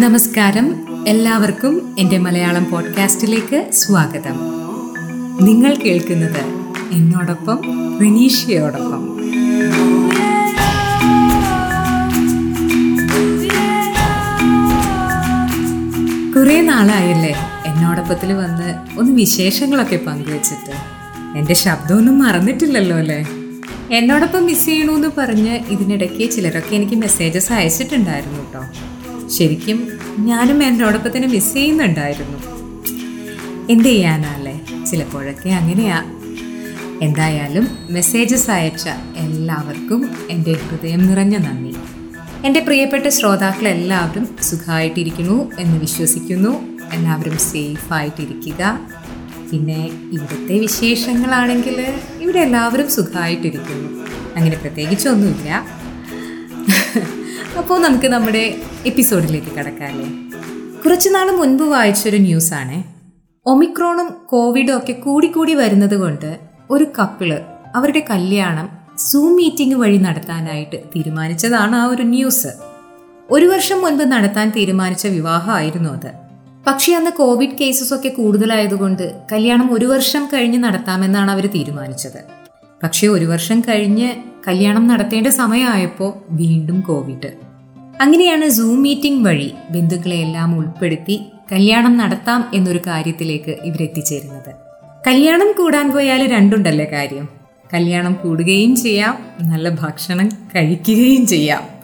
നമസ്കാരം. എല്ലാവർക്കും എന്റെ മലയാളം പോഡ്കാസ്റ്റിലേക്ക് സ്വാഗതം. നിങ്ങൾ കേൾക്കുന്നത് എന്നോടൊപ്പം റിനീഷയോടൊപ്പം. കുറെ നാളായല്ലേ എന്നോടൊപ്പത്തിൽ വന്ന് ഒന്ന് വിശേഷങ്ങളൊക്കെ പങ്കുവച്ചിട്ട്. എന്റെ ശബ്ദമൊന്നും മറന്നിട്ടില്ലല്ലോ അല്ലേ? എന്നോടൊപ്പം മിസ് ചെയ്യണമെന്ന് പറഞ്ഞ് ഇതിനിടയ്ക്ക് ചിലരൊക്കെ എനിക്ക് മെസ്സേജസ് അയച്ചിട്ടുണ്ടായിരുന്നു കേട്ടോ ശരിക്കും ഞാനും എന്നോടൊപ്പം തന്നെ മിസ് ചെയ്യുന്നുണ്ടായിരുന്നു. എന്ത് ചെയ്യാനല്ലേ? ചിലപ്പോഴൊക്കെ അങ്ങനെയാ. എന്തായാലും മെസ്സേജസ് അയച്ച എല്ലാവർക്കും എന്റെ ഹൃദയം നിറഞ്ഞ നന്ദി. എന്റെ പ്രിയപ്പെട്ട ശ്രോതാക്കൾ എല്ലാവരും സുഖമായിട്ടിരിക്കുന്നു എന്ന് വിശ്വസിക്കുന്നു. എല്ലാവരും സേഫായിട്ടിരിക്കുക പിന്നെ ഇവിടുത്തെ വിശേഷങ്ങളാണെങ്കിൽ ഇവിടെ എല്ലാവരും സുഖമായിട്ടിരിക്കുന്നു. അങ്ങനെ പ്രത്യേകിച്ചൊന്നുമില്ല. അപ്പോൾ നമുക്ക് നമ്മുടെ എപ്പിസോഡിലേക്ക് കടക്കാമല്ലേ? കുറച്ച് നാൾ മുൻപ് വായിച്ചൊരു ന്യൂസാണ്. ഒമിക്രോണും കോവിഡും ഒക്കെ കൂടിക്കൂടി വരുന്നത് കൊണ്ട് ഒരു കപ്പിൾ അവരുടെ കല്യാണം സൂം മീറ്റിംഗ് വഴി നടത്താനായിട്ട് തീരുമാനിച്ചതാണ് ആ ഒരു ന്യൂസ്. ഒരു വർഷം മുൻപ് നടത്താൻ തീരുമാനിച്ച വിവാഹമായിരുന്നു അത്. പക്ഷേ അന്ന് കോവിഡ് കേസസ് ഒക്കെ കൂടുതലായതുകൊണ്ട് കല്യാണം ഒരു വർഷം കഴിഞ്ഞ് നടത്താമെന്നാണ് അവർ തീരുമാനിച്ചത്. പക്ഷേ ഒരു വർഷം കഴിഞ്ഞ് കല്യാണം നടത്തേണ്ട സമയമായപ്പോൾ വീണ്ടും കോവിഡ്. അങ്ങനെയാണ് സൂം മീറ്റിംഗ് വഴി ബന്ധുക്കളെ എല്ലാം ഉൾപ്പെടുത്തി കല്യാണം നടത്താം എന്നൊരു കാര്യത്തിലേക്ക് ഇവരെത്തിച്ചേരുന്നത്. കല്യാണം കൂടാൻ പോയാൽ രണ്ടുണ്ടല്ലേ കാര്യം. കല്യാണം കൂടുകയും ചെയ്യാം നല്ല ഭക്ഷണം കഴിക്കുകയും ചെയ്യാം.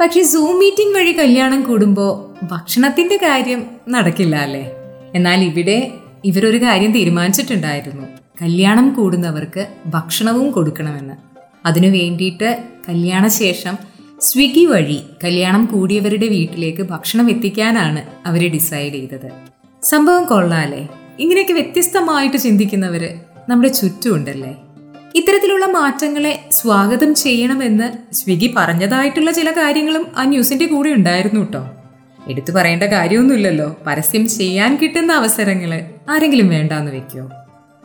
പക്ഷെ സൂം മീറ്റിംഗ് വഴി കല്യാണം കൂടുമ്പോൾ ഭക്ഷണത്തിന്റെ കാര്യം നടക്കില്ല അല്ലേ? എന്നാൽ ഇവിടെ ഇവരൊരു കാര്യം തീരുമാനിച്ചിട്ടുണ്ടായിരുന്നു. കല്യാണം കൂടുന്നവർക്ക് ഭക്ഷണവും കൊടുക്കണമെന്ന്. അതിനു വേണ്ടിയിട്ട് കല്യാണശേഷം സ്വിഗ്ഗി വഴി കല്യാണം കൂടിയവരുടെ വീട്ടിലേക്ക് ഭക്ഷണം എത്തിക്കാനാണ് അവർ ഡിസൈഡ് ചെയ്തത്. സംഭവം കൊള്ളാലേ ഇങ്ങനെയൊക്കെ വ്യത്യസ്തമായിട്ട് ചിന്തിക്കുന്നവര് നമ്മുടെ ചുറ്റുമുണ്ടല്ലേ ഇത്തരത്തിലുള്ള മാറ്റങ്ങളെ സ്വാഗതം ചെയ്യണമെന്ന് സ്വിഗ്ഗി പറഞ്ഞതായിട്ടുള്ള ചില കാര്യങ്ങളും ആ ന്യൂസിന്റെ കൂടെ ഉണ്ടായിരുന്നു കേട്ടോ എടുത്തു പറയേണ്ട കാര്യമൊന്നുമില്ലല്ലോ. പരസ്യം ചെയ്യാൻ കിട്ടുന്ന അവസരങ്ങൾ ആരെങ്കിലും വേണ്ടാന്ന് വെക്കോ?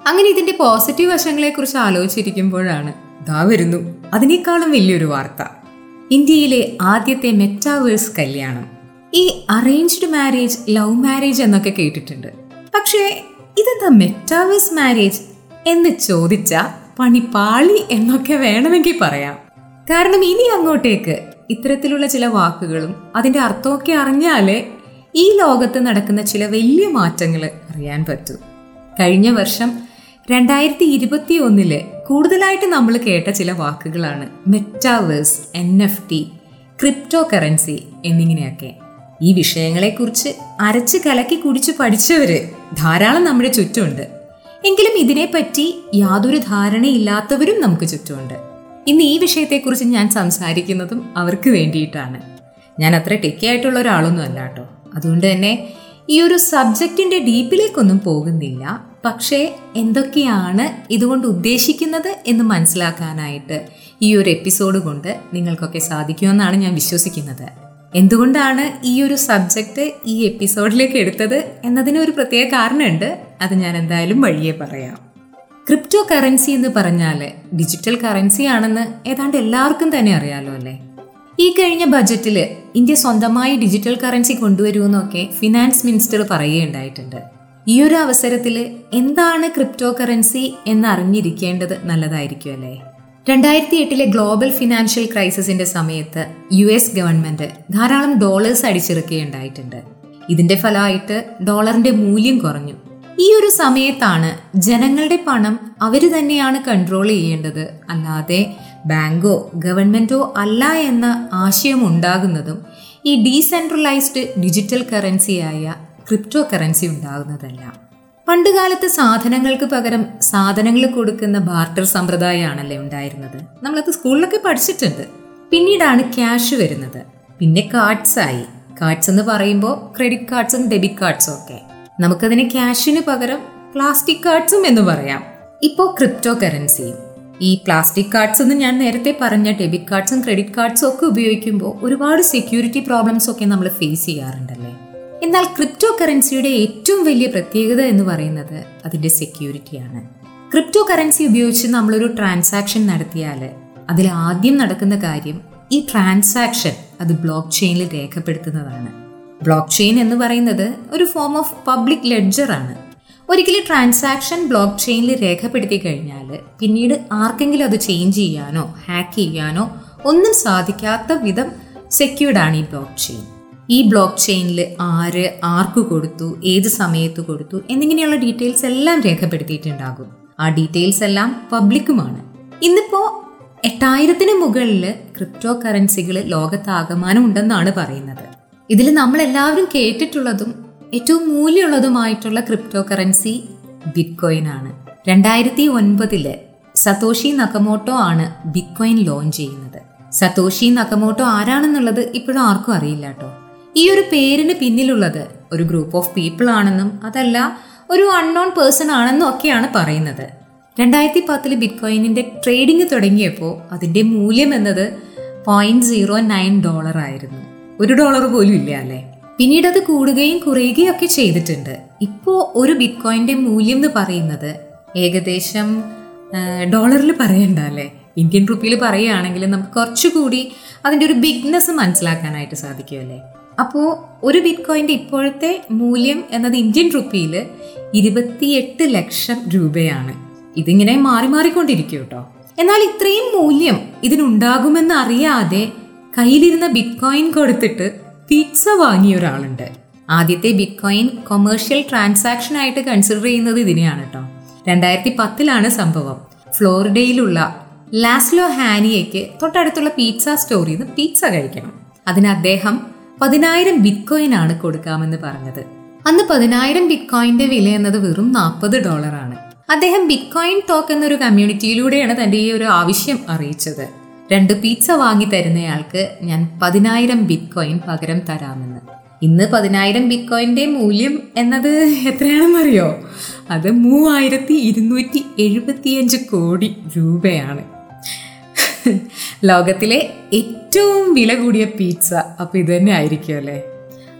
അങ്ങനെ ഇതിന്റെ പോസിറ്റീവ് വശങ്ങളെ കുറിച്ച് ആലോചിച്ചിരിക്കുമ്പോഴാണ് ഇതാ വരുന്നു അതിനേക്കാളും വലിയൊരു വാർത്ത. ഇന്ത്യയിലെ ആദ്യത്തെ മെറ്റാവേഴ്സ് കല്യാണം. ഈ അറേഞ്ച്ഡ് മാരേജ് ലവ് മാരേജ് എന്നൊക്കെ കേട്ടിട്ടുണ്ട്. പക്ഷേ ഇതെന്താ മെറ്റാവേഴ്സ് മാരേജ് എന്ന് ചോദിച്ച പണി പാളി എന്നൊക്കെ വേണമെങ്കിൽ പറയാം. കാരണം ഇനി അങ്ങോട്ടേക്ക് ഇത്തരത്തിലുള്ള ചില വാക്കുകളും അതിന്റെ അർത്ഥമൊക്കെ അറിഞ്ഞാലേ ഈ ലോകത്ത് നടക്കുന്ന ചില വലിയ മാറ്റങ്ങൾ അറിയാൻ പറ്റൂ. കഴിഞ്ഞ വർഷം രണ്ടായിരത്തി ഇരുപത്തി ഒന്നിൽ കൂടുതലായിട്ട് നമ്മൾ കേട്ട ചില വാക്കുകളാണ് metaverse N F T crypto currency എന്നിങ്ങനെയൊക്കെ. ഈ വിഷയങ്ങളെക്കുറിച്ച് അരച്ച് കലക്കി കുടിച്ച് പഠിച്ചവര് ധാരാളം നമ്മുടെ ചുറ്റുമുണ്ട്. എങ്കിലും ഇതിനെപ്പറ്റി യാതൊരു ധാരണയില്ലാത്തവരും നമുക്ക് ചുറ്റുമുണ്ട്. ഇന്ന് ഈ വിഷയത്തെക്കുറിച്ച് ഞാൻ സംസാരിക്കുന്നതും അവർക്ക് വേണ്ടിയിട്ടാണ്. ഞാൻ അത്ര ടെക്കിയായിട്ടുള്ള ഒരാളൊന്നും അല്ല കേട്ടോ. അതുകൊണ്ട് തന്നെ ഈ ഒരു സബ്ജക്റ്റിന്റെ ഡീപ്പിലേക്കൊന്നും പോകുന്നില്ല. പക്ഷേ എന്തൊക്കെയാണ് ഇതുകൊണ്ട് ഉദ്ദേശിക്കുന്നത് എന്ന് മനസ്സിലാക്കാനായിട്ട് ഈ ഒരു എപ്പിസോഡ് കൊണ്ട് നിങ്ങൾക്കൊക്കെ സാധിക്കുമെന്നാണ് ഞാൻ വിശ്വസിക്കുന്നത്. എന്തുകൊണ്ടാണ് ഈ ഒരു സബ്ജക്റ്റ് ഈ എപ്പിസോഡിലേക്ക് എടുത്തത് എന്നതിന് ഒരു പ്രത്യേക കാരണമുണ്ട്. അത് ഞാൻ എന്തായാലും വഴിയെ പറയാം. ക്രിപ്റ്റോ കറൻസി എന്ന് പറഞ്ഞാൽ ഡിജിറ്റൽ കറൻസി ആണെന്ന് ഏതാണ്ട് എല്ലാവർക്കും തന്നെ അറിയാലോ അല്ലേ? ഈ കഴിഞ്ഞ ബജറ്റിൽ ഇന്ത്യ സ്വന്തമായി ഡിജിറ്റൽ കറൻസി കൊണ്ടുവരുമെന്നൊക്കെ ഫിനാൻസ് മിനിസ്റ്റർ പറയുകയുണ്ടായിട്ടുണ്ട്. ഈ ഒരു അവസരത്തിൽ എന്താണ് ക്രിപ്റ്റോ കറൻസി എന്ന് അറിഞ്ഞിരിക്കേണ്ടത് നല്ലതായിരിക്കും അല്ലേ? രണ്ടായിരത്തി എട്ടിലെ ഗ്ലോബൽ ഫിനാൻഷ്യൽ ക്രൈസിസിന്റെ സമയത്ത് യു എസ് ഗവൺമെന്റ് ധാരാളം ഡോളേഴ്സ് അടിച്ചിറക്കുകയുണ്ടായിട്ടുണ്ട്. ഇതിന്റെ ഫലമായിട്ട് ഡോളറിന്റെ മൂല്യം കുറഞ്ഞു. ഈ ഒരു സമയത്താണ് ജനങ്ങളുടെ പണം അവർ തന്നെയാണ് കൺട്രോൾ ചെയ്യേണ്ടത്. അല്ലാതെ ബാങ്കോ ഗവൺമെന്റോ അല്ല എന്ന ആശയം ഉണ്ടാകുന്നതും ഈ ഡീസെൻട്രലൈസ്ഡ് ഡിജിറ്റൽ കറൻസിയായ ക്രിപ്റ്റോ കറൻസി ഉണ്ടാകുന്നതല്ല. പണ്ടുകാലത്ത് സാധനങ്ങൾക്ക് പകരം സാധനങ്ങൾ കൊടുക്കുന്ന ബാർട്ടർ സമ്പ്രദായമാണല്ലേ ഉണ്ടായിരുന്നത്. നമ്മളത് സ്കൂളിലൊക്കെ പഠിച്ചിട്ടുണ്ട്. പിന്നീടാണ് ക്യാഷ് വരുന്നത്. പിന്നെ കാർഡ്സായി കാർഡ്സ് എന്ന് പറയുമ്പോൾ ക്രെഡിറ്റ് കാർഡ്സും ഡെബിറ്റ് കാർഡ്സും ഒക്കെ. നമുക്കതിന് ക്യാഷിന് പകരം പ്ലാസ്റ്റിക് കാർഡ്സും എന്ന് പറയാം. ഇപ്പോൾ ക്രിപ്റ്റോ കറൻസിയും ഈ പ്ലാസ്റ്റിക് കാർഡ്സ് എന്ന് ഞാൻ നേരത്തെ പറഞ്ഞ ഡെബിറ്റ് കാർഡ്സും ക്രെഡിറ്റ് കാർഡ്സും ഒക്കെ ഉപയോഗിക്കുമ്പോൾ ഒരുപാട് സെക്യൂരിറ്റി പ്രോബ്ലംസ് ഒക്കെ നമ്മൾ ഫേസ് ചെയ്യാറുണ്ടല്ലേ? എന്നാൽ ക്രിപ്റ്റോ കറൻസിയുടെ ഏറ്റവും വലിയ പ്രത്യേകത എന്ന് പറയുന്നത് അതിന്റെ സെക്യൂരിറ്റിയാണ് ക്രിപ്റ്റോ കറൻസി ഉപയോഗിച്ച് നമ്മളൊരു ട്രാൻസാക്ഷൻ നടത്തിയാൽ അതിൽ ആദ്യം നടക്കുന്ന കാര്യം ഈ ട്രാൻസാക്ഷൻ അത് ബ്ലോക്ക് ചെയിനിൽ രേഖപ്പെടുത്തുന്നതാണ്. ബ്ലോക്ക് ചെയിൻ എന്ന് പറയുന്നത് ഒരു ഫോം ഓഫ് പബ്ലിക് ലെഡ്ജർ ആണ്. ഒരിക്കലും ട്രാൻസാക്ഷൻ ബ്ലോക്ക് ചെയിനിൽ രേഖപ്പെടുത്തി കഴിഞ്ഞാൽ പിന്നീട് ആർക്കെങ്കിലും അത് ചേഞ്ച് ചെയ്യാനോ ഹാക്ക് ചെയ്യാനോ ഒന്നും സാധിക്കാത്ത വിധം സെക്യൂർഡ് ആണ് ഈ ബ്ലോക്ക് ചെയിൻ ഈ ബ്ലോക്ക് ചെയിനിൽ ആര് ആർക്ക് കൊടുത്തു ഏത് സമയത്ത് കൊടുത്തു എന്നിങ്ങനെയുള്ള ഡീറ്റെയിൽസ് എല്ലാം രേഖപ്പെടുത്തിയിട്ടുണ്ടാകും. ആ ഡീറ്റെയിൽസ് എല്ലാം പബ്ലിക്കുമാണ് ഇന്നിപ്പോൾ എട്ടായിരത്തിന് മുകളിൽ ക്രിപ്റ്റോ കറൻസികൾ ലോകത്താകമാനം ഉണ്ടെന്നാണ് പറയുന്നത്. ഇതിൽ നമ്മൾ എല്ലാവരും കേട്ടിട്ടുള്ളതും ഏറ്റവും മൂല്യമുള്ളതുമായിട്ടുള്ള ക്രിപ്റ്റോ കറൻസി ബിറ്റ്കോയിൻ ആണ്. രണ്ടായിരത്തി ഒൻപതിൽ സതോഷി നക്കമോട്ടോ ആണ് ബിറ്റ്കോയിൻ ലോഞ്ച് ചെയ്യുന്നത്. സതോഷി നക്കമോട്ടോ ആരാണെന്നുള്ളത് ഇപ്പോഴും ആർക്കും അറിയില്ല കേട്ടോ. ഈ ഒരു പേരിന് പിന്നിലുള്ളത് ഒരു ഗ്രൂപ്പ് ഓഫ് പീപ്പിൾ ആണെന്നും അതല്ല ഒരു അൺനോൺ പേഴ്സൺ ആണെന്നും ഒക്കെയാണ് പറയുന്നത്. രണ്ടായിരത്തി പത്തിൽ ബിറ്റ്കോയിനിന്റെ ട്രേഡിംഗ് തുടങ്ങിയപ്പോൾ അതിന്റെ മൂല്യം എന്നത് പോയിന്റ് സീറോ നയൻ ഡോളർ ആയിരുന്നു. ഒരു ഡോളർ പോലും ഇല്ല അല്ലേ? പിന്നീട് അത് കൂടുകയും കുറയുകയും ഒക്കെ ചെയ്തിട്ടുണ്ട്. ഇപ്പോൾ ഒരു ബിറ്റ്കോയിന്റെ മൂല്യം എന്ന് പറയുന്നത് ഏകദേശം ഡോളറിൽ പറയണ്ട അല്ലേ? ഇന്ത്യൻ റുപ്പിയിൽ പറയുകയാണെങ്കിൽ നമുക്ക് കുറച്ചുകൂടി അതിന്റെ ഒരു ബിഗ്നെസ് മനസ്സിലാക്കാനായിട്ട് സാധിക്കുമല്ലേ അപ്പോൾ ഒരു ബിറ്റ്കോയിന്റെ ഇപ്പോഴത്തെ മൂല്യം എന്നത് ഇന്ത്യൻ റുപ്പിയിൽ ഇരുപത്തിയെട്ട് ലക്ഷം രൂപയാണ്. ഇതിങ്ങനെ മാറി മാറിക്കൊണ്ടിരിക്കും കേട്ടോ. എന്നാൽ ഇത്രയും മൂല്യം ഇതിനുണ്ടാകുമെന്ന് അറിയാതെ കയ്യിലിരുന്ന ബിറ്റ് കോയിൻ കൊടുത്തിട്ട് പിസ്സ വാങ്ങിയ ഒരാളുണ്ട്. ആദ്യത്തെ ബിറ്റ് കോയിൻ കൊമേഴ്ഷ്യൽ ട്രാൻസാക്ഷൻ ആയിട്ട് കൺസിഡർ ചെയ്യുന്നത് ഇതിനെയാണ് കേട്ടോ രണ്ടായിരത്തി പത്തിലാണ് സംഭവം. ഫ്ലോറിഡയിലുള്ള ലാസ്ലോ ഹാനിയയ്ക്ക് തൊട്ടടുത്തുള്ള പീറ്റ്സ സ്റ്റോറിൽ നിന്ന് പീറ്റ്സ കഴിക്കണം. അതിന് അദ്ദേഹം പതിനായിരം ബിറ്റ് കോയിൻ ആണ് കൊടുക്കാമെന്ന് പറഞ്ഞത്. അന്ന് പതിനായിരം ബിറ്റ് കോയിന്റെ വില എന്നത് വെറും നാൽപ്പത് ഡോളറാണ് അദ്ദേഹം ബിറ്റ് കോയിൻ ടോക്ക് എന്നൊരു കമ്മ്യൂണിറ്റിയിലൂടെയാണ് തന്റെ ഈ ഒരു ആവശ്യം അറിയിച്ചത്. രണ്ട് പിസ്സ വാങ്ങി തരുന്നയാൾക്ക് ഞാൻ പതിനായിരം ബിറ്റ് കോയിൻ പകരം തരാമെന്ന്. ഇന്ന് പതിനായിരം ബിറ്റ് കോയിന്റെ മൂല്യം എന്നത് എത്രയാണെന്നറിയോ? അത് മൂവായിരത്തി ഇരുന്നൂറ്റി എഴുപത്തിയഞ്ച് കോടി രൂപയാണ്. ലോകത്തിലെ ഏറ്റവും വില കൂടിയ പിസ്സ അപ്പം ഇത് തന്നെ ആയിരിക്കും അല്ലേ?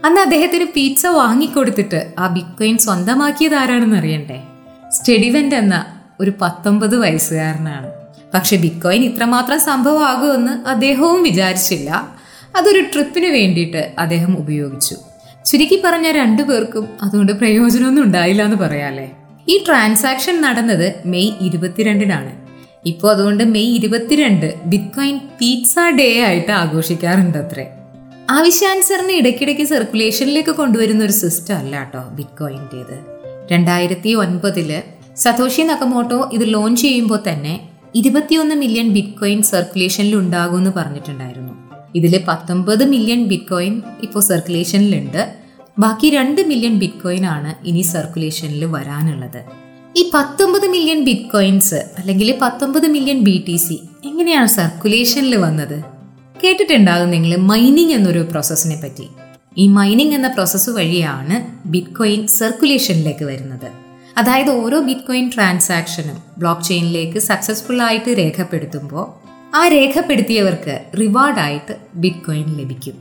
അന്ന് അദ്ദേഹത്തിന് പിസ്സ വാങ്ങിക്കൊടുത്തിട്ട് ആ ബിറ്റ് കോയിൻ സ്വന്തമാക്കിയത് ആരാണെന്ന് അറിയണ്ടേ? സ്റ്റെഡിവെന്റ് എന്ന ഒരു പത്തൊമ്പത് വയസ്സുകാരനാണ്. പക്ഷെ ബിറ്റ്കോയിൻ ഇത്രമാത്രം സംഭവമാകുമെന്ന് അദ്ദേഹവും വിചാരിച്ചില്ല. അതൊരു ട്രിപ്പിന് വേണ്ടിയിട്ട് അദ്ദേഹം ഉപയോഗിച്ചു. ചുരുക്കി പറഞ്ഞ രണ്ടു പേർക്കും അതുകൊണ്ട് പ്രയോജനമൊന്നും ഉണ്ടായില്ല എന്ന് പറയാല്ലേ? ഈ ട്രാൻസാക്ഷൻ നടന്നത് മെയ് ഇരുപത്തിരണ്ടിനാണ്. ഇപ്പോൾ അതുകൊണ്ട് മെയ് ഇരുപത്തിരണ്ട് ബിറ്റ്കോയിൻ പീറ്റ്സ ഡേ ആയിട്ട് ആഘോഷിക്കാറുണ്ട് അത്രേ ആവശ്യാനുസരണം ഇടയ്ക്കിടയ്ക്ക് സർക്കുലേഷനിലേക്ക് കൊണ്ടുവരുന്ന ഒരു സിസ്റ്റം അല്ല കേട്ടോ ബിറ്റ്കോയിന്റേത്. രണ്ടായിരത്തി ഒൻപതിൽ സതോഷി നക്കമോട്ടോ ഇത് ലോഞ്ച് ചെയ്യുമ്പോൾ തന്നെ ഇരുപത്തിയൊന്ന് മില്യൺ ബിറ്റ്കോയിൻ സർക്കുലേഷനിൽ ഉണ്ടാകുമെന്ന് പറഞ്ഞിട്ടുണ്ടായിരുന്നു. ഇതിൽ പത്തൊമ്പത് മില്യൺ ബിറ്റ്കോയിൻ ഇപ്പോൾ സർക്കുലേഷനിലുണ്ട് ബാക്കി രണ്ട് മില്യൺ ബിറ്റ്കോയിൻ ആണ് ഇനി സർക്കുലേഷനിൽ വരാനുള്ളത്. ഈ പത്തൊമ്പത് മില്യൺ ബിറ്റ്കോയിൻസ് അല്ലെങ്കിൽ പത്തൊമ്പത് മില്യൺ ബി ടി സി എങ്ങനെയാണ് സർക്കുലേഷനിൽ വന്നത്? കേട്ടിട്ടുണ്ടാകും നിങ്ങൾ മൈനിങ് എന്നൊരു പ്രോസസ്സിനെ പറ്റി. ഈ മൈനിങ് എന്ന പ്രോസസ്സ് വഴിയാണ് ബിറ്റ്കോയിൻ സർക്കുലേഷനിലേക്ക് വരുന്നത്. അതായത് ഓരോ ബിറ്റ്കോയിൻ ട്രാൻസാക്ഷനും ബ്ലോക്ക് ചെയിനിലേക്ക് സക്സസ്ഫുൾ ആയിട്ട് രേഖപ്പെടുത്തുമ്പോൾ ആ രേഖപ്പെടുത്തിയവർക്ക് റിവാർഡായിട്ട് ബിറ്റ്കോയിൻ ലഭിക്കും.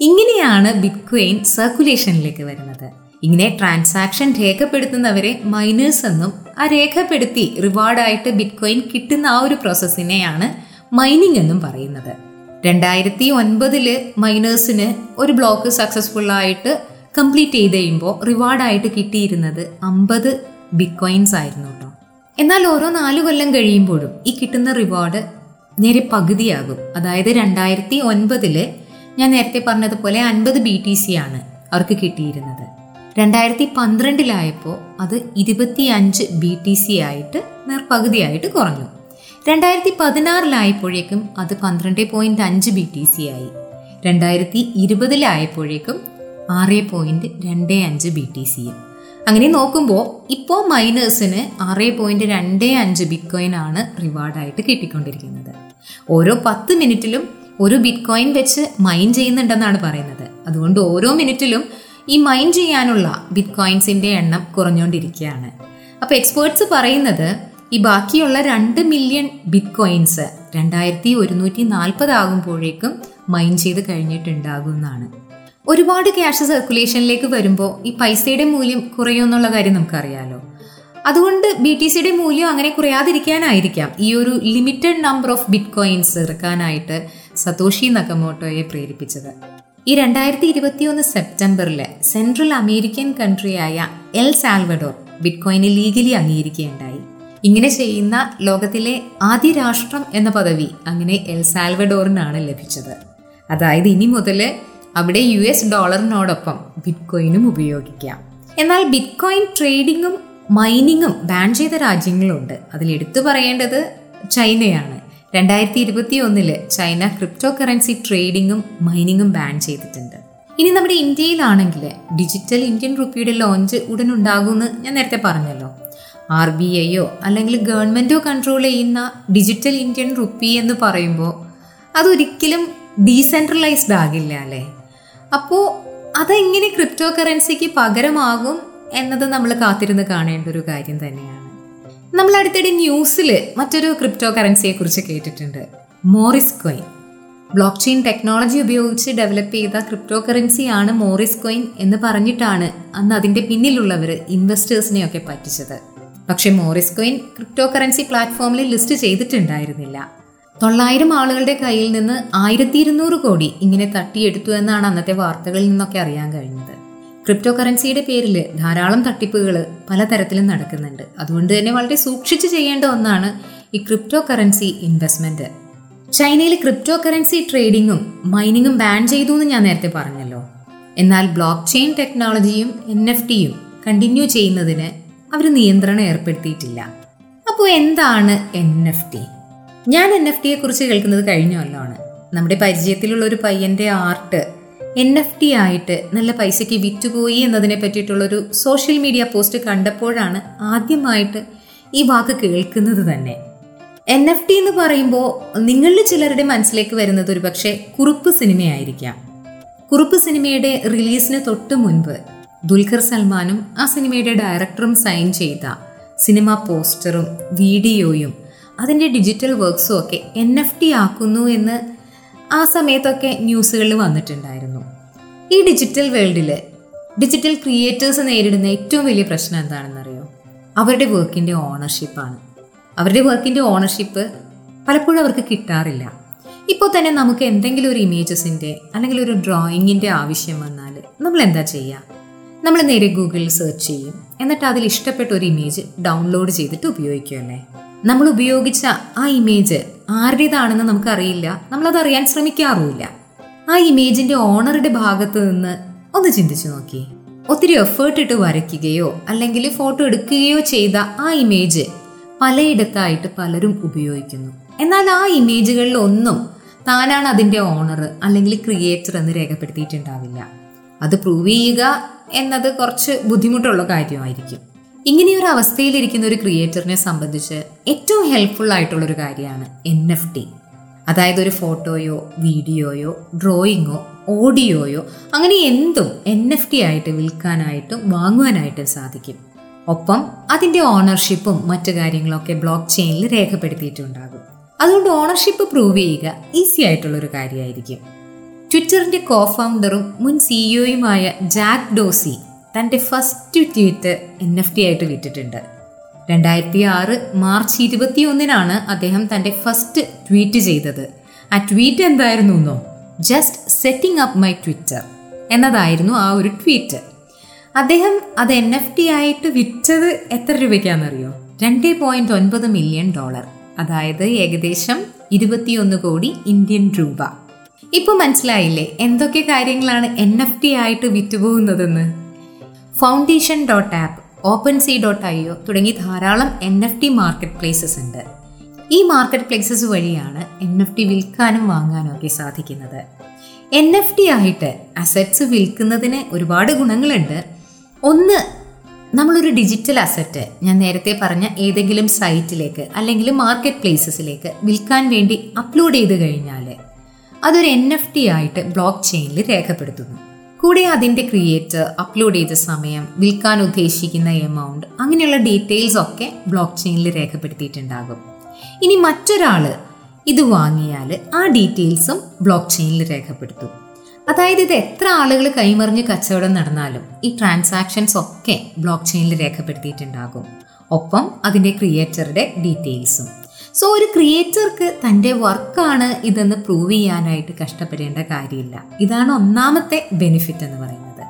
ഇങ്ങനെയാണ് ബിറ്റ്കോയിൻ സർക്കുലേഷനിലേക്ക് വരുന്നത്. ഇങ്ങനെ ട്രാൻസാക്ഷൻ രേഖപ്പെടുത്തുന്നവരെ മൈനേഴ്സ് എന്നും ആ രേഖപ്പെടുത്തി റിവാർഡായിട്ട് ബിറ്റ്കോയിൻ കിട്ടുന്ന ആ ഒരു പ്രോസസ്സിനെയാണ് മൈനിങ് എന്നും പറയുന്നത്. രണ്ടായിരത്തി ഒൻപതിൽ മൈനേഴ്സിന് ഒരു ബ്ലോക്ക് സക്സസ്ഫുൾ ആയിട്ട് കംപ്ലീറ്റ് ചെയ്ത് കഴിയുമ്പോൾ റിവാർഡായിട്ട് കിട്ടിയിരുന്നത് അമ്പത് ബിറ്റ്കോയിൻസ് ആയിരുന്നു കേട്ടോ എന്നാൽ ഓരോ നാല് കൊല്ലം കഴിയുമ്പോഴും ഈ കിട്ടുന്ന റിവാർഡ് നേരെ പകുതിയാകും. അതായത് രണ്ടായിരത്തി ഒൻപതിൽ ഞാൻ നേരത്തെ പറഞ്ഞതുപോലെ അൻപത് ബി ടി സി ആണ് അവർക്ക് കിട്ടിയിരുന്നത്. രണ്ടായിരത്തി പന്ത്രണ്ടിലായപ്പോൾ അത് ഇരുപത്തി അഞ്ച് ബി ടി സി ആയിട്ട് നേർപകുതിയായിട്ട് കുറഞ്ഞു. രണ്ടായിരത്തി പതിനാറിലായപ്പോഴേക്കും അത് പന്ത്രണ്ട് പോയിന്റ് അഞ്ച് ബി ടി സി ആയി. രണ്ടായിരത്തി ഇരുപതിലായപ്പോഴേക്കും ആറ് പോയിന്റ് രണ്ട് അഞ്ച് ബി ടി സിയും അങ്ങനെ നോക്കുമ്പോൾ ഇപ്പോൾ മൈനേഴ്സിന് ആറ് പോയിന്റ് രണ്ട് അഞ്ച് ബിറ്റ്കോയിൻ ആണ് റിവാർഡായിട്ട് കിട്ടിക്കൊണ്ടിരിക്കുന്നത്. ഓരോ പത്ത് മിനിറ്റിലും ഒരു ബിറ്റ്കോയിൻ വെച്ച് മൈൻ ചെയ്യുന്നുണ്ടെന്നാണ് പറയുന്നത്. അതുകൊണ്ട് ഓരോ മിനിറ്റിലും ഈ മൈൻ ചെയ്യാനുള്ള ബിറ്റ്കോയിൻസിന്റെ എണ്ണം കുറഞ്ഞുകൊണ്ടിരിക്കുകയാണ് അപ്പോൾ എക്സ്പേർട്സ് പറയുന്നത് ഈ ബാക്കിയുള്ള രണ്ട് മില്യൺ ബിറ്റ്കോയിൻസ് രണ്ടായിരത്തി ഒരുന്നൂറ്റി നാൽപ്പത് ആകുമ്പോഴേക്കും മൈൻ ചെയ്ത് കഴിഞ്ഞിട്ടുണ്ടാകും എന്നാണ്. ഒരുപാട് ക്യാഷ് സർക്കുലേഷനിലേക്ക് വരുമ്പോൾ ഈ പൈസയുടെ മൂല്യം കുറയുമെന്നുള്ള കാര്യം നമുക്കറിയാലോ. അതുകൊണ്ട് ബി ടി സിയുടെ മൂല്യം അങ്ങനെ കുറയാതിരിക്കാനായിരിക്കാം. ഈ ഒരു limited number of bitcoins ഇറക്കാനായിട്ട് സതോഷി നഗമോട്ടോയെ പ്രേരിപ്പിച്ചത്. ഈ രണ്ടായിരത്തി ഇരുപത്തിയൊന്ന് സെപ്റ്റംബറിൽ സെൻട്രൽ അമേരിക്കൻ കൺട്രിയായ എൽ സാൽവഡോർ ബിറ്റ്കോയിനെ ലീഗലി അംഗീകരിക്കുകയുണ്ടായി. ഇങ്ങനെ ചെയ്യുന്ന ലോകത്തിലെ ആദ്യ രാഷ്ട്രം എന്ന പദവി അങ്ങനെ എൽ സാൽവഡോറിനാണ് ലഭിച്ചത്. അതായത് ഇനി മുതൽ അവിടെ യു എസ് ഡോളറിനോടൊപ്പം ബിറ്റ്കോയിനും ഉപയോഗിക്കാം. എന്നാൽ ബിറ്റ്കോയിൻ ട്രേഡിങ്ങും മൈനിങ്ങും ബാൻ ചെയ്ത രാജ്യങ്ങളുണ്ട്. അതിൽ എടുത്തു പറയേണ്ടത് ചൈനയാണ്. രണ്ടായിരത്തി ഇരുപത്തി ഒന്നിൽ ചൈന ക്രിപ്റ്റോ കറൻസി ട്രേഡിങ്ങും മൈനിങ്ങും ബാൻ ചെയ്തിട്ടുണ്ട്. ഇനി നമ്മുടെ ഇന്ത്യയിലാണെങ്കിൽ ഡിജിറ്റൽ ഇന്ത്യൻ റുപ്പിയുടെ ലോഞ്ച് ഉടൻ ഉണ്ടാകുമെന്ന് ഞാൻ നേരത്തെ പറഞ്ഞല്ലോ. ആർ ബി ഐയോ അല്ലെങ്കിൽ ഗവൺമെന്റോ കൺട്രോൾ ചെയ്യുന്ന ഡിജിറ്റൽ ഇന്ത്യൻ റുപ്പി എന്ന് പറയുമ്പോൾ അതൊരിക്കലും ഡീസെൻട്രലൈസ്ഡ് ആകില്ല അല്ലേ? അപ്പോൾ അതെങ്ങനെ ക്രിപ്റ്റോ കറൻസിക്ക് പകരമാകും എന്നത് നമ്മൾ കാത്തിരുന്ന് കാണേണ്ട ഒരു കാര്യം തന്നെയാണ്. നമ്മൾ അടുത്തിടെ ന്യൂസിൽ മറ്റൊരു ക്രിപ്റ്റോ കറൻസിയെ കുറിച്ച് കേട്ടിട്ടുണ്ട്. Morris coin blockchain technology ഉപയോഗിച്ച് ഡെവലപ്പ് ചെയ്ത ക്രിപ്റ്റോ കറൻസിയാണ് മോറിസ് കോയിൻ എന്ന് പറഞ്ഞിട്ടാണ് അന്ന് അതിന്റെ പിന്നിലുള്ളവർ ഇൻവെസ്റ്റേഴ്സിനെയൊക്കെ പറ്റിച്ചത്. പക്ഷെ മോറിസ് കോയിൻ ക്രിപ്റ്റോ കറൻസി പ്ലാറ്റ്ഫോമിൽ ലിസ്റ്റ് ചെയ്തിട്ടുണ്ടായിരുന്നില്ല. തൊള്ളായിരം ആളുകളുടെ കയ്യിൽ നിന്ന് ആയിരത്തി ഇരുന്നൂറ് കോടി ഇങ്ങനെ തട്ടിയെടുത്തു എന്നാണ് അന്നത്തെ വാർത്തകളിൽ നിന്നൊക്കെ അറിയാൻ കഴിഞ്ഞത്. ക്രിപ്റ്റോ കറൻസിയുടെ പേരിൽ ധാരാളം തട്ടിപ്പുകൾ പലതരത്തിലും നടക്കുന്നുണ്ട്. അതുകൊണ്ട് തന്നെ വളരെ സൂക്ഷിച്ച് ചെയ്യേണ്ട ഒന്നാണ് ഈ ക്രിപ്റ്റോ കറൻസി ഇൻവെസ്റ്റ്മെന്റ്. ചൈനയിൽ ക്രിപ്റ്റോ കറൻസി ട്രേഡിങ്ങും മൈനിങ്ങും ബാൻ ചെയ്തു എന്ന് ഞാൻ നേരത്തെ പറഞ്ഞല്ലോ. എന്നാൽ ബ്ലോക്ക് ചെയിൻ ടെക്നോളജിയും എൻ എഫ് ടിയും കണ്ടിന്യൂ ചെയ്യുന്നതിന് അവർ നിയന്ത്രണം ഏർപ്പെടുത്തിയിട്ടില്ല. അപ്പോൾ എന്താണ് എൻ എഫ് ടി? ഞാൻ എൻ എഫ് ടിയെ കുറിച്ച് കേൾക്കുന്നത് കഴിഞ്ഞ കൊല്ലമാണ് നമ്മുടെ പരിചയത്തിലുള്ള ഒരു പയ്യന്റെ ആർട്ട് എൻ എഫ് ടി ആയിട്ട് നല്ല പൈസയ്ക്ക് വിറ്റുപോയി എന്നതിനെ പറ്റിയിട്ടുള്ളൊരു സോഷ്യൽ മീഡിയ പോസ്റ്റ് കണ്ടപ്പോഴാണ് ആദ്യമായിട്ട് ഈ വാക്ക് കേൾക്കുന്നത് തന്നെ. എൻ എഫ് ടി എന്ന് പറയുമ്പോൾ നിങ്ങളിൽ ചിലരുടെ മനസ്സിലേക്ക് വരുന്നത് ഒരു പക്ഷേ കുറുപ്പ് സിനിമയായിരിക്കാം. കുറുപ്പ് സിനിമയുടെ റിലീസിന് തൊട്ട് മുൻപ് ദുൽഖർ സൽമാനും ആ സിനിമയുടെ ഡയറക്ടറും സൈൻ ചെയ്ത സിനിമ പോസ്റ്ററും വീഡിയോയും അതിന്റെ ഡിജിറ്റൽ വർക്ക്സും ഒക്കെ എൻ എഫ് ടി ആക്കുന്നു എന്ന് ആ സമയത്തൊക്കെ ന്യൂസുകളിൽ വന്നിട്ടുണ്ടായിരുന്നു. ഈ ഡിജിറ്റൽ വേൾഡിൽ ഡിജിറ്റൽ ക്രിയേറ്റേഴ്സ് നേരിടുന്ന ഏറ്റവും വലിയ പ്രശ്നം എന്താണെന്നറിയോ? അവരുടെ വർക്കിന്റെ ഓണർഷിപ്പാണ് അവരുടെ വർക്കിന്റെ ഓണർഷിപ്പ് പലപ്പോഴും അവർക്ക് കിട്ടാറില്ല. ഇപ്പോൾ തന്നെ നമുക്ക് എന്തെങ്കിലും ഒരു ഇമേജസിന്റെ അല്ലെങ്കിൽ ഒരു ഡ്രോയിങ്ങിന്റെ ആവശ്യം വന്നാൽ നമ്മൾ എന്താ ചെയ്യുക നമ്മൾ നേരെ ഗൂഗിളിൽ സെർച്ച് ചെയ്യും. എന്നിട്ട് അതിൽ ഇഷ്ടപ്പെട്ട ഒരു ഇമേജ് ഡൗൺലോഡ് ചെയ്തിട്ട് ഉപയോഗിക്കുമല്ലേ നമ്മൾ ഉപയോഗിച്ച ആ ഇമേജ് ആരുടേതാണെന്ന് നമുക്കറിയില്ല. നമ്മളത് അറിയാൻ ശ്രമിക്കാറുമില്ല. ആ ഇമേജിന്റെ ഓണറുടെ ഭാഗത്ത് നിന്ന് ഒന്ന് ചിന്തിച്ചു നോക്കി. ഒത്തിരി എഫേർട്ട് ഇട്ട് വരയ്ക്കുകയോ അല്ലെങ്കിൽ ഫോട്ടോ എടുക്കുകയോ ചെയ്ത ആ ഇമേജ് പലയിടത്തായിട്ട് പലരും ഉപയോഗിക്കുന്നു. എന്നാൽ ആ ഇമേജുകളിൽ ഒന്നും താനാണ് അതിന്റെ ഓണർ അല്ലെങ്കിൽ ക്രിയേറ്റർ എന്ന് രേഖപ്പെടുത്തിയിട്ടുണ്ടാവില്ല. അത് പ്രൂവ് ചെയ്യുക എന്നത് കുറച്ച് ബുദ്ധിമുട്ടുള്ള കാര്യമായിരിക്കും. ഇങ്ങനെയൊരു അവസ്ഥയിലിരിക്കുന്ന ഒരു ക്രിയേറ്ററിനെ സംബന്ധിച്ച് ഏറ്റവും ഹെൽപ്ഫുൾ ആയിട്ടുള്ളൊരു കാര്യമാണ് എൻ എഫ് ടി അതായത് ഒരു ഫോട്ടോയോ വീഡിയോയോ ഡ്രോയിങ്ങോ ഓഡിയോയോ അങ്ങനെ എന്തും എൻ എഫ് ടി ആയിട്ട് വിൽക്കാനായിട്ടും വാങ്ങുവാനായിട്ടും സാധിക്കും. ഒപ്പം അതിന്റെ ഓണർഷിപ്പും മറ്റു കാര്യങ്ങളൊക്കെ ബ്ലോക്ക് ചെയിനിൽ രേഖപ്പെടുത്തിയിട്ടുണ്ടാകും. അതുകൊണ്ട് ഓണർഷിപ്പ് പ്രൂവ് ചെയ്യുക ഈസി ആയിട്ടുള്ളൊരു കാര്യമായിരിക്കും. ട്വിറ്ററിന്റെ കോ ഫൗണ്ടറും മുൻ സിഇഒയുമായ ജാക്ക് ഡോസി തന്റെ first tweet N F T ആയിട്ട് വിറ്റിട്ടുണ്ട് രണ്ടായിരത്തി ആറ് മാർച്ച് ഇരുപത്തിയൊന്നിനാണ് അദ്ദേഹം തന്റെ ഫസ്റ്റ് ട്വീറ്റ് ചെയ്തത്. ആ ട്വീറ്റ് എന്തായിരുന്നു എന്നോ just setting up my Twitter എന്നതായിരുന്നു ആ ഒരു ട്വീറ്റ്. അദ്ദേഹം അത് എൻ എഫ് ടി ആയിട്ട് വിറ്റത് എത്ര രൂപയ്ക്കാണെന്നറിയോ രണ്ട് പോയിന്റ് ഒൻപത് മില്യൺ ഡോളർ. അതായത് ഏകദേശം ഇരുപത്തിയൊന്ന് കോടി ഇന്ത്യൻ രൂപ. ഇപ്പൊ മനസ്സിലായില്ലേ എന്തൊക്കെ കാര്യങ്ങളാണ് എൻ എഫ് ടി ആയിട്ട് വിറ്റുപോകുന്നതെന്ന്? Foundation dot app OpenSea dot I O തുടങ്ങി ധാരാളം N F T marketplaces ഉണ്ട്. ഈ മാർക്കറ്റ് പ്ലേസസ് വഴിയാണ് എൻ എഫ് ടി വിൽക്കാനും വാങ്ങാനും ഒക്കെ സാധിക്കുന്നത്. എൻ എഫ് ടി ആയിട്ട് അസറ്റ്സ് വിൽക്കുന്നതിന് ഒരുപാട് ഗുണങ്ങളുണ്ട്. ഒന്ന് നമ്മളൊരു ഡിജിറ്റൽ അസറ്റ് ഞാൻ നേരത്തെ പറഞ്ഞ ഏതെങ്കിലും സൈറ്റിലേക്ക് അല്ലെങ്കിൽ മാർക്കറ്റ് പ്ലേസസിലേക്ക് വിൽക്കാൻ വേണ്ടി അപ്ലോഡ് ചെയ്ത് കഴിഞ്ഞാൽ അതൊരു എൻ എഫ് ടി ആയിട്ട് ബ്ലോക്ക് ചെയിനിൽ രേഖപ്പെടുത്തുന്നു. കൂടെ അതിന്റെ ക്രിയേറ്റർ അപ്ലോഡ് ചെയ്ത സമയം വിൽക്കാൻ ഉദ്ദേശിക്കുന്ന എമൗണ്ട് അങ്ങനെയുള്ള ഡീറ്റെയിൽസ് ഒക്കെ ബ്ലോക്ക് ചെയിനിൽ രേഖപ്പെടുത്തിയിട്ടുണ്ടാകും. ഇനി മറ്റൊരാൾ ഇത് വാങ്ങിയാൽ ആ ഡീറ്റെയിൽസും ബ്ലോക്ക് ചെയിനിൽ രേഖപ്പെടുത്തും. അതായത് ഇത് എത്ര ആളുകൾ കൈമറിഞ്ഞ് കച്ചവടം നടന്നാലും ഈ ട്രാൻസാക്ഷൻസ് ഒക്കെ ബ്ലോക്ക് ചെയിനിൽ രേഖപ്പെടുത്തിയിട്ടുണ്ടാകും. ഒപ്പം അതിന്റെ ക്രിയേറ്ററുടെ ഡീറ്റെയിൽസും സോ ഒരു ക്രിയേറ്റർക്ക് തന്റെ വർക്കാണ് ഇതെന്ന് പ്രൂവ് ചെയ്യാനായിട്ട് കഷ്ടപ്പെടേണ്ട കാര്യമില്ല. ഇതാണ് ഒന്നാമത്തെ ബെനിഫിറ്റ് എന്ന് പറയുന്നത്.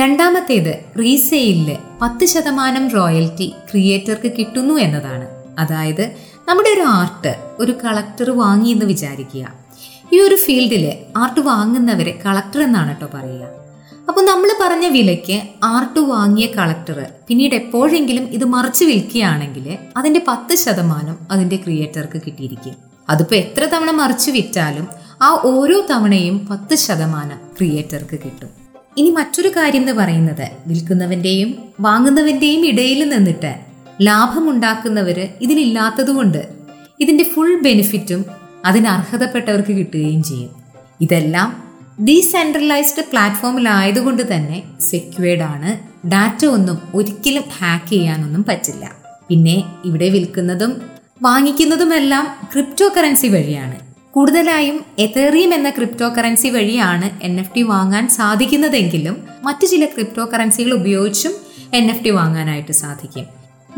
രണ്ടാമത്തേത് റീസെയിലിൽ പത്ത് ശതമാനം റോയൽറ്റി ക്രിയേറ്റർക്ക് കിട്ടുന്നു എന്നതാണ്. അതായത് നമ്മുടെ ഒരു ആർട്ട് ഒരു കളക്ടർ വാങ്ങിയെന്ന് വിചാരിക്കുക. ഈ ഒരു ഫീൽഡിൽ ആർട്ട് വാങ്ങുന്നവരെ കളക്ടർ എന്നാണ് കേട്ടോ പറയുക. അപ്പോൾ നമ്മൾ പറഞ്ഞ വിലയ്ക്ക് ആർട്ട് വാങ്ങിയ കളക്ടർ പിന്നീട് എപ്പോഴെങ്കിലും ഇത് മറിച്ച് വിൽക്കുകയാണെങ്കിൽ അതിന്റെ പത്ത് ശതമാനം അതിന്റെ ക്രിയേറ്റർക്ക് കിട്ടിയിരിക്കും. അതിപ്പോൾ എത്ര തവണ മറിച്ച് വിറ്റാലും ആ ഓരോ തവണയും പത്ത് ശതമാനം ക്രിയേറ്റർക്ക് കിട്ടും. ഇനി മറ്റൊരു കാര്യം എന്ന് പറയുന്നത് വിൽക്കുന്നവന്റെയും വാങ്ങുന്നവന്റെയും ഇടയിൽ നിന്നിട്ട് ലാഭമുണ്ടാക്കുന്നവർ ഇതിലില്ലാത്തതുകൊണ്ട് ഇതിന്റെ ഫുൾ ബെനിഫിറ്റും അതിന് അർഹതപ്പെട്ടവർക്ക് കിട്ടുകയും ചെയ്യും. ഇതെല്ലാം ഡീസെൻട്രലൈസ്ഡ് പ്ലാറ്റ്ഫോമിലായതുകൊണ്ട് തന്നെ സെക്യൂർഡ് ആണ്. ഡാറ്റ ഒന്നും ഒരിക്കലും ഹാക്ക് ചെയ്യാനൊന്നും പറ്റില്ല. പിന്നെ ഇവിടെ വിൽക്കുന്നതും വാങ്ങിക്കുന്നതുമെല്ലാം ക്രിപ്റ്റോ കറൻസി വഴിയാണ്. കൂടുതലായും എതേറിയം എന്ന ക്രിപ്റ്റോ കറൻസി വഴിയാണ് എൻ എഫ് ടി വാങ്ങാൻ സാധിക്കുന്നതെങ്കിലും മറ്റു ചില ക്രിപ്റ്റോ കറൻസികൾ ഉപയോഗിച്ചും എൻ എഫ് ടി വാങ്ങാനായിട്ട് സാധിക്കും.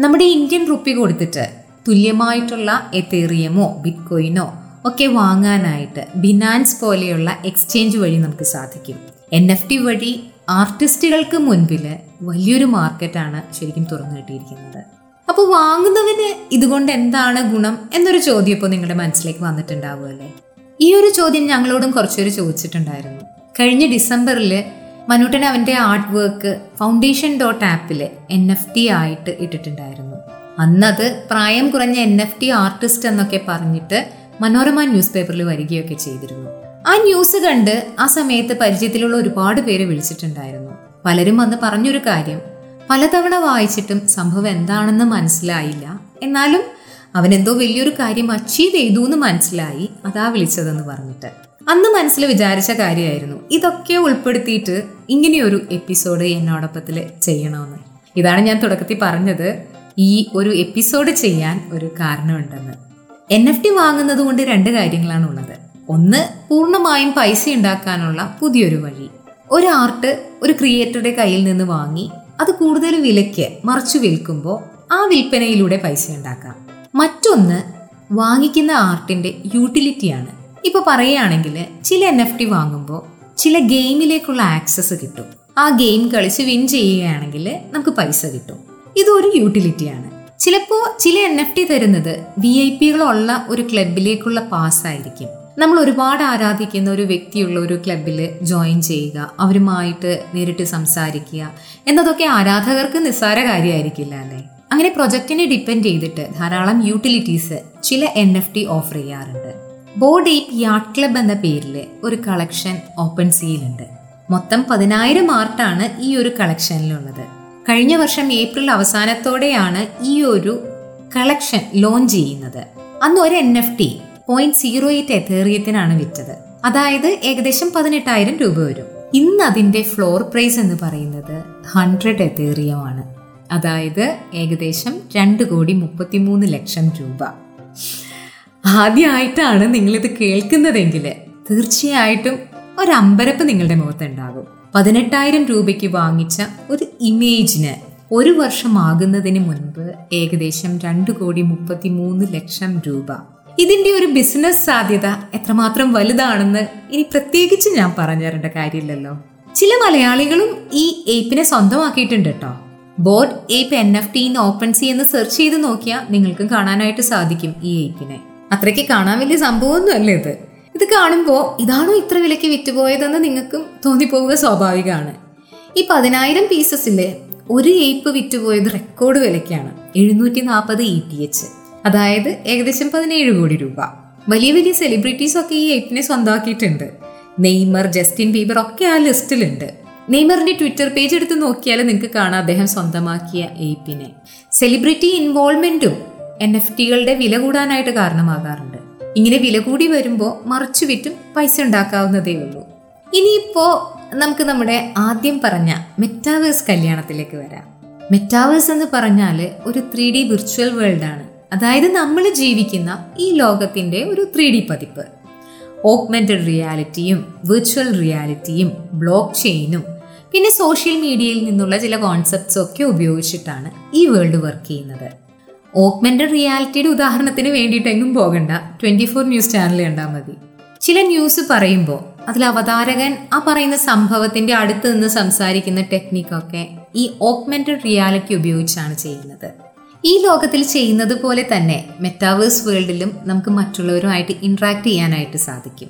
നമ്മുടെ ഇന്ത്യൻ റുപ്പി കൊടുത്തിട്ട് തുല്യമായിട്ടുള്ള എതേറിയമോ ബിറ്റ്കോയിനോ ഒക്കെ വാങ്ങാനായിട്ട് ബിനാൻസ് പോലെയുള്ള എക്സ്ചേഞ്ച് വഴി നമുക്ക് സാധിക്കും. എൻ എഫ് ടി വഴി ആർട്ടിസ്റ്റുകൾക്ക് മുൻപിൽ വലിയൊരു മാർക്കറ്റാണ് ശരിക്കും തുറന്നു കിട്ടിയിരിക്കുന്നത്. അപ്പോൾ വാങ്ങുന്നവന് ഇതുകൊണ്ട് എന്താണ് ഗുണം എന്നൊരു ചോദ്യം ഇപ്പോൾ നിങ്ങളുടെ മനസ്സിലേക്ക് വന്നിട്ടുണ്ടാവുമല്ലേ? ഈ ഒരു ചോദ്യം ഞങ്ങളോടും കുറച്ചുപേർ ചോദിച്ചിട്ടുണ്ടായിരുന്നു. കഴിഞ്ഞ ഡിസംബറിൽ മനുട്ടൻ അവന്റെ ആർട്ട് വർക്ക് ഫൗണ്ടേഷൻ ഡോട്ട് ആപ്പിൽ എൻ എഫ് ടി ആയിട്ട് ഇട്ടിട്ടുണ്ടായിരുന്നു. അന്നത് പ്രായം കുറഞ്ഞ എൻ എഫ് ടി ആർട്ടിസ്റ്റ് എന്നൊക്കെ പറഞ്ഞിട്ട് മനോരമ ന്യൂസ് പേപ്പറിൽ വരികയൊക്കെ ചെയ്തിരുന്നു. ആ ന്യൂസ് കണ്ട് ആ സമയത്ത് പരിചയത്തിലുള്ള ഒരുപാട് പേര് വിളിച്ചിട്ടുണ്ടായിരുന്നു. പലരും വന്ന് പറഞ്ഞൊരു കാര്യം പലതവണ വായിച്ചിട്ടും സംഭവം എന്താണെന്ന് മനസ്സിലായില്ല. എന്നാലും അവനെന്തോ വലിയൊരു കാര്യം അച്ചീവ് ചെയ്തു എന്ന് മനസ്സിലായി അതാ വിളിച്ചതെന്ന് പറഞ്ഞിട്ട്. അന്ന് മനസ്സിൽ വിചാരിച്ച കാര്യമായിരുന്നു ഇതൊക്കെ ഉൾപ്പെടുത്തിയിട്ട് ഇങ്ങനെയൊരു എപ്പിസോഡ് എന്നോടൊപ്പത്തിൽ ചെയ്യണമെന്ന്. ഇതാണ് ഞാൻ തുടക്കത്തിൽ പറഞ്ഞത് ഈ ഒരു എപ്പിസോഡ് ചെയ്യാൻ ഒരു കാരണമുണ്ടെന്ന്. എൻ എഫ് ടി വാങ്ങുന്നത് കൊണ്ട് രണ്ട് കാര്യങ്ങളാണ് ഉള്ളത് ഒന്ന് പൂർണമായും പൈസ ഉണ്ടാക്കാനുള്ള പുതിയൊരു വഴി. ഒരു ആർട്ട് ഒരു ക്രിയേറ്ററുടെ കയ്യിൽ നിന്ന് വാങ്ങി അത് കൂടുതൽ വിലയ്ക്ക് മറിച്ചു വിൽക്കുമ്പോൾ ആ വിൽപ്പനയിലൂടെ പൈസ ഉണ്ടാക്കാം. മറ്റൊന്ന് വാങ്ങിക്കുന്ന ആർട്ടിന്റെ യൂട്ടിലിറ്റിയാണ്. ഇപ്പൊ പറയുകയാണെങ്കിൽ ചില എൻ എഫ് ടി വാങ്ങുമ്പോൾ ചില ഗെയിമിലേക്കുള്ള ആക്സസ് കിട്ടും. ആ ഗെയിം കളിച്ച് വിൻ ചെയ്യുകയാണെങ്കിൽ നമുക്ക് പൈസ കിട്ടും. ഇതൊരു യൂട്ടിലിറ്റിയാണ്. ചിലപ്പോൾ ചില എൻ എഫ് ടി തരുന്നത് വി ഐ പികളുള്ള ഒരു ക്ലബിലേക്കുള്ള പാസ് ആയിരിക്കും. നമ്മൾ ഒരുപാട് ആരാധിക്കുന്ന ഒരു വ്യക്തിയുള്ള ഒരു ക്ലബിൽ ജോയിൻ ചെയ്യുക അവരുമായിട്ട് നേരിട്ട് സംസാരിക്കുക എന്നതൊക്കെ ആരാധകർക്ക് നിസ്സാര കാര്യമായിരിക്കില്ല അല്ലേ? അങ്ങനെ പ്രൊജക്റ്റിനെ ഡിപ്പെൻഡ് ചെയ്തിട്ട് ധാരാളം യൂട്ടിലിറ്റീസ് ചില എൻ എഫ് ടി ഓഫർ ചെയ്യാറുണ്ട്. ബോർഡ് എയ്പ്പ് യാർട്ട് ക്ലബ് എന്ന പേരിൽ ഒരു കളക്ഷൻ ഓപ്പൺ സീലുണ്ട് മൊത്തം പതിനായിരം ആർട്ടാണ് ഈ ഒരു കളക്ഷനിലുള്ളത് കഴിഞ്ഞ വർഷം ഏപ്രിൽ അവസാനത്തോടെയാണ് ഈ ഒരു കളക്ഷൻ ലോഞ്ച് ചെയ്യുന്നത്. അന്ന് ഒരു N F T point zero eight എത്തേറിയത്തിനാണ് വിറ്റത്. അതായത് ഏകദേശം പതിനെട്ടായിരം രൂപ വരും. ഇന്ന് അതിന്റെ ഫ്ലോർ പ്രൈസ് എന്ന് പറയുന്നത് ഹൺഡ്രഡ് എത്തേറിയമാണ്. അതായത് ഏകദേശം രണ്ട് കോടി മുപ്പത്തിമൂന്ന് ലക്ഷം രൂപ. ആദ്യമായിട്ടാണ് നിങ്ങളിത് കേൾക്കുന്നതെങ്കിൽ തീർച്ചയായിട്ടും ഒരു അമ്പരപ്പ് നിങ്ങളുടെ മുഖത്തുണ്ടാകും. പതിനെട്ടായിരം രൂപയ്ക്ക് വാങ്ങിച്ച ഒരു ഇമേജിന് ഒരു വർഷമാകുന്നതിന് മുൻപ് ഏകദേശം രണ്ട് കോടി മുപ്പത്തി മൂന്ന് ലക്ഷം രൂപ. ഇതിന്റെ ഒരു ബിസിനസ് സാധ്യത എത്രമാത്രം വലുതാണെന്ന് ഇനി പ്രത്യേകിച്ച് ഞാൻ പറഞ്ഞു തരേണ്ട കാര്യമില്ലല്ലോ. ചില മലയാളികളും ഈ ഏപ്പിനെ സ്വന്തമാക്കിയിട്ടുണ്ട് കേട്ടോ bored ape N F T OpenSea എന്ന് സെർച്ച് ചെയ്ത് നോക്കിയാൽ നിങ്ങൾക്കും കാണാനായിട്ട് സാധിക്കും ഈ ഏപ്പിനെ. അത്രയ്ക്ക് കാണാൻ വലിയ സംഭവമൊന്നും ഇത്. ഇത് കാണുമ്പോൾ ഇതാണോ ഇത്ര വിലയ്ക്ക് വിറ്റുപോയതെന്ന് നിങ്ങൾക്കും തോന്നിപ്പോവുക സ്വാഭാവികമാണ്. ഈ പതിനായിരം പീസസിൽ ഒരു ഏപ്പ് വിറ്റുപോയത് റെക്കോർഡ് വിലയ്ക്കാണ്. എഴുന്നൂറ്റി നാൽപ്പത് ഇ ടി എച്ച് അതായത് ഏകദേശം പതിനേഴ് കോടി രൂപ. വലിയ വലിയ സെലിബ്രിറ്റീസ് ഒക്കെ ഈ ഏപ്പിനെ സ്വന്തമാക്കിയിട്ടുണ്ട്. നെയ്മർ ജസ്റ്റിൻ ബീബർ ഒക്കെ ആ ലിസ്റ്റിലുണ്ട്. നെയ്മറിന്റെ ട്വിറ്റർ പേജ് എടുത്ത് നോക്കിയാൽ നിങ്ങൾക്ക് കാണാം അദ്ദേഹം സ്വന്തമാക്കിയ ഏപ്പിനെ. സെലിബ്രിറ്റി ഇൻവോൾവ്മെന്റും എൻ എഫ് ടികളുടെ വില കൂടാനായിട്ട് കാരണമാകാറുണ്ട്. ഇങ്ങനെ വില കൂടി വരുമ്പോൾ മറിച്ചു വിറ്റും പൈസ ഉണ്ടാക്കാവുന്നതേ ഉള്ളൂ. ഇനിയിപ്പോ നമുക്ക് നമ്മുടെ ആദ്യം പറഞ്ഞ മെറ്റാവേഴ്സ് കല്യാണത്തിലേക്ക് വരാം. മെറ്റാവേഴ്സ് എന്ന് പറഞ്ഞാൽ ഒരു ത്രീ ഡി വിർച്വൽ ആണ്. അതായത് നമ്മൾ ജീവിക്കുന്ന ഈ ലോകത്തിന്റെ ഒരു ത്രീ ഡി പതിപ്പ്. ഓഗ്മെന്റഡ് റിയാലിറ്റിയും വിർച്വൽ റിയാലിറ്റിയും ബ്ലോക്ക് ചെയിനും പിന്നെ സോഷ്യൽ മീഡിയയിൽ നിന്നുള്ള ചില കോൺസെപ്റ്റ്സ് ഒക്കെ ഉപയോഗിച്ചിട്ടാണ് ഈ വേൾഡ് വർക്ക് ചെയ്യുന്നത്. ഓഗ്മെന്റഡ് റിയാലിറ്റിയുടെ ഉദാഹരണത്തിന് വേണ്ടിയിട്ടെങ്ങും പോകണ്ട. ട്വന്റി ഫോർ ന്യൂസ് ചാനൽ കണ്ടാൽ മതി. ചില ന്യൂസ് പറയുമ്പോൾ അതിൽ അവതാരകൻ ആ പറയുന്ന സംഭവത്തിന്റെ അടുത്ത് നിന്ന് സംസാരിക്കുന്ന ടെക്നിക്കൊക്കെ ഈ ഓഗ്മെന്റഡ് റിയാലിറ്റി ഉപയോഗിച്ചാണ് ചെയ്യുന്നത്. ഈ ലോകത്തിൽ ചെയ്യുന്നത് പോലെ തന്നെ മെറ്റാവേഴ്സ് വേൾഡിലും നമുക്ക് മറ്റുള്ളവരുമായിട്ട് ഇന്ററാക്ട് ചെയ്യാനായിട്ട് സാധിക്കും.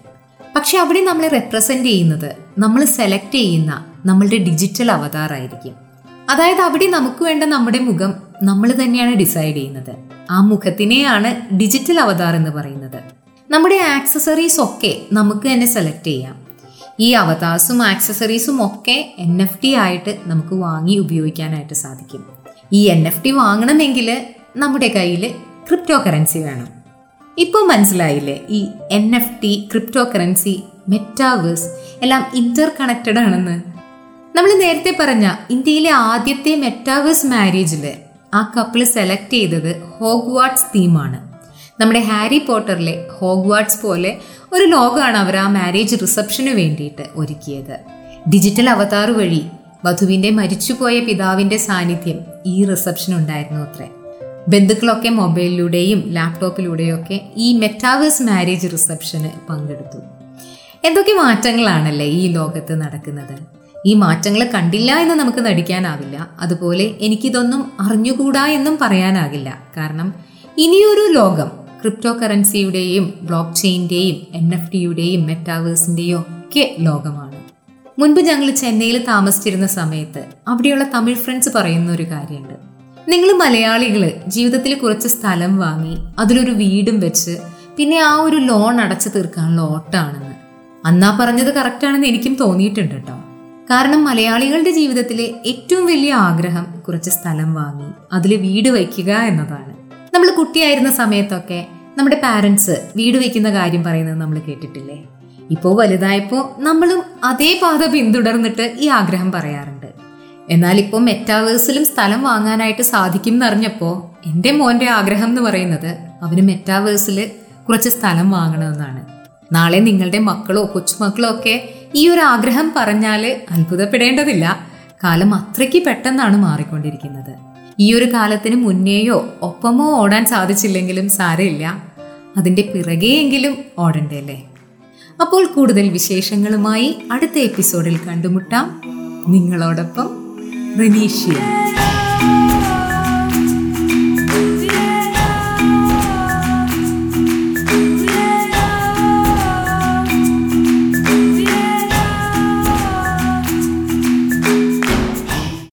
പക്ഷെ അവിടെ നമ്മളെ റെപ്രസെന്റ് ചെയ്യുന്നത് നമ്മൾ സെലക്ട് ചെയ്യുന്ന നമ്മളുടെ ഡിജിറ്റൽ അവതാറായിരിക്കും അതായത് അവിടെ നമുക്ക് വേണ്ട നമ്മുടെ മുഖം നമ്മൾ തന്നെയാണ് ഡിസൈഡ് ചെയ്യുന്നത്. ആ മുഖത്തിനെയാണ് ഡിജിറ്റൽ അവതാർ എന്ന് പറയുന്നത്. നമ്മുടെ ആക്സസറീസ് ഒക്കെ നമുക്ക് തന്നെ സെലക്ട് ചെയ്യാം. ഈ അവതാർസും ആക്സസറീസും ഒക്കെ എൻ എഫ് ടി ആയിട്ട് നമുക്ക് വാങ്ങി ഉപയോഗിക്കാനായിട്ട് സാധിക്കും. ഈ എൻ എഫ് ടി വാങ്ങണമെങ്കിൽ നമ്മുടെ കയ്യിൽ ക്രിപ്റ്റോ കറൻസി വേണം. ഇപ്പോൾ മനസ്സിലായില്ലേ? ഈ N F T crypto currency metaverse എല്ലാം ഇന്റർ കണക്റ്റഡ് ആണെന്ന്. നമ്മൾ നേരത്തെ പറഞ്ഞ ഇന്ത്യയിലെ ആദ്യത്തെ മെറ്റാവേഴ്സ് മാരേജിൽ ആ കപ്പിൾ സെലക്ട് ചെയ്തത് ഹോഗ്വാട്സ് തീമാണ് നമ്മുടെ ഹാരി പോട്ടറിലെ ഹോഗ്വാട്സ് പോലെ ഒരു ലോകമാണ് അവർ ആ മാരേജ് റിസപ്ഷന് വേണ്ടിയിട്ട് ഒരുക്കിയത്. ഡിജിറ്റൽ അവതാർ വഴി വധുവിന്റെ മരിച്ചുപോയ പിതാവിന്റെ സാന്നിധ്യം ഈ റിസപ്ഷൻ ഉണ്ടായിരുന്നു അത്രേ. ബന്ധുക്കളൊക്കെ മൊബൈലിലൂടെയും ലാപ്ടോപ്പിലൂടെയൊക്കെ ഈ മെറ്റാവേഴ്സ് മാരേജ് റിസപ്ഷന് പങ്കെടുത്തു. എന്തൊക്കെ മാറ്റങ്ങളാണല്ലേ ഈ ലോകത്ത് നടക്കുന്നത്? ഈ മാറ്റങ്ങൾ കണ്ടില്ല എന്ന് നമുക്ക് നടിക്കാനാവില്ല. അതുപോലെ എനിക്കിതൊന്നും അറിഞ്ഞുകൂടാ എന്നും പറയാനാകില്ല. കാരണം ഇനിയൊരു ലോകം ക്രിപ്റ്റോ കറൻസിയുടെയും ബ്ലോക്ക് ചെയിന്റെയും എൻ എഫ് ടിയുടെയും മെറ്റാവേഴ്സിന്റെയും ഒക്കെ ലോകമാണ്. മുൻപ് ഞങ്ങൾ ചെന്നൈയിൽ താമസിച്ചിരുന്ന സമയത്ത് അവിടെയുള്ള തമിഴ് ഫ്രണ്ട്സ് പറയുന്ന ഒരു കാര്യമുണ്ട്. നിങ്ങൾ മലയാളികൾ ജീവിതത്തിൽ കുറച്ച് സ്ഥലം വാങ്ങി അതിലൊരു വീടും വെച്ച് പിന്നെ ആ ഒരു ലോൺ അടച്ചു തീർക്കാനുള്ള ഓട്ടാണെന്ന്. അന്നാ പറഞ്ഞത് കറക്റ്റാണെന്ന് എനിക്കും തോന്നിയിട്ടുണ്ട് കേട്ടോ. കാരണം മലയാളികളുടെ ജീവിതത്തിലെ ഏറ്റവും വലിയ ആഗ്രഹം കുറച്ച് സ്ഥലം വാങ്ങി അതിൽ വീട് വയ്ക്കുക എന്നതാണ്. നമ്മൾ കുട്ടിയായിരുന്ന സമയത്തൊക്കെ നമ്മുടെ പാരൻസ് വീട് വയ്ക്കുന്ന കാര്യം പറയുന്നത് നമ്മൾ കേട്ടിട്ടില്ലേ? ഇപ്പോൾ വലുതായപ്പോൾ നമ്മളും അതേ പാത പിന്തുടർന്നിട്ട് ഈ ആഗ്രഹം പറയാറുണ്ട്. എന്നാൽ ഇപ്പോൾ മെറ്റാവേഴ്സിലും സ്ഥലം വാങ്ങാനായിട്ട് സാധിക്കും എന്നറിഞ്ഞപ്പോൾ എന്റെ മോന്റെ ആഗ്രഹം എന്ന് പറയുന്നത് അവന് മെറ്റാവേഴ്സിൽ കുറച്ച് സ്ഥലം വാങ്ങണമെന്നാണ്. നാളെ നിങ്ങളുടെ മക്കളോ കൊച്ചുമക്കളോ ഒക്കെ ഈ ഒരു ആഗ്രഹം പറഞ്ഞാൽ അത്ഭുതപ്പെടേണ്ടതില്ല. കാലം അത്രയ്ക്ക് പെട്ടെന്നാണ് മാറിക്കൊണ്ടിരിക്കുന്നത്. ഈ ഒരു കാലത്തിന് മുന്നേയോ ഒപ്പമോ ഓടാൻ സാധിച്ചില്ലെങ്കിലും സാരമില്ല. അതിന്റെ പിറകെയെങ്കിലും ഓടണ്ടല്ലേ? അപ്പോൾ കൂടുതൽ വിശേഷങ്ങളുമായി അടുത്ത എപ്പിസോഡിൽ കണ്ടുമുട്ടാം. നിങ്ങളോടൊപ്പം റിനീഷ്യ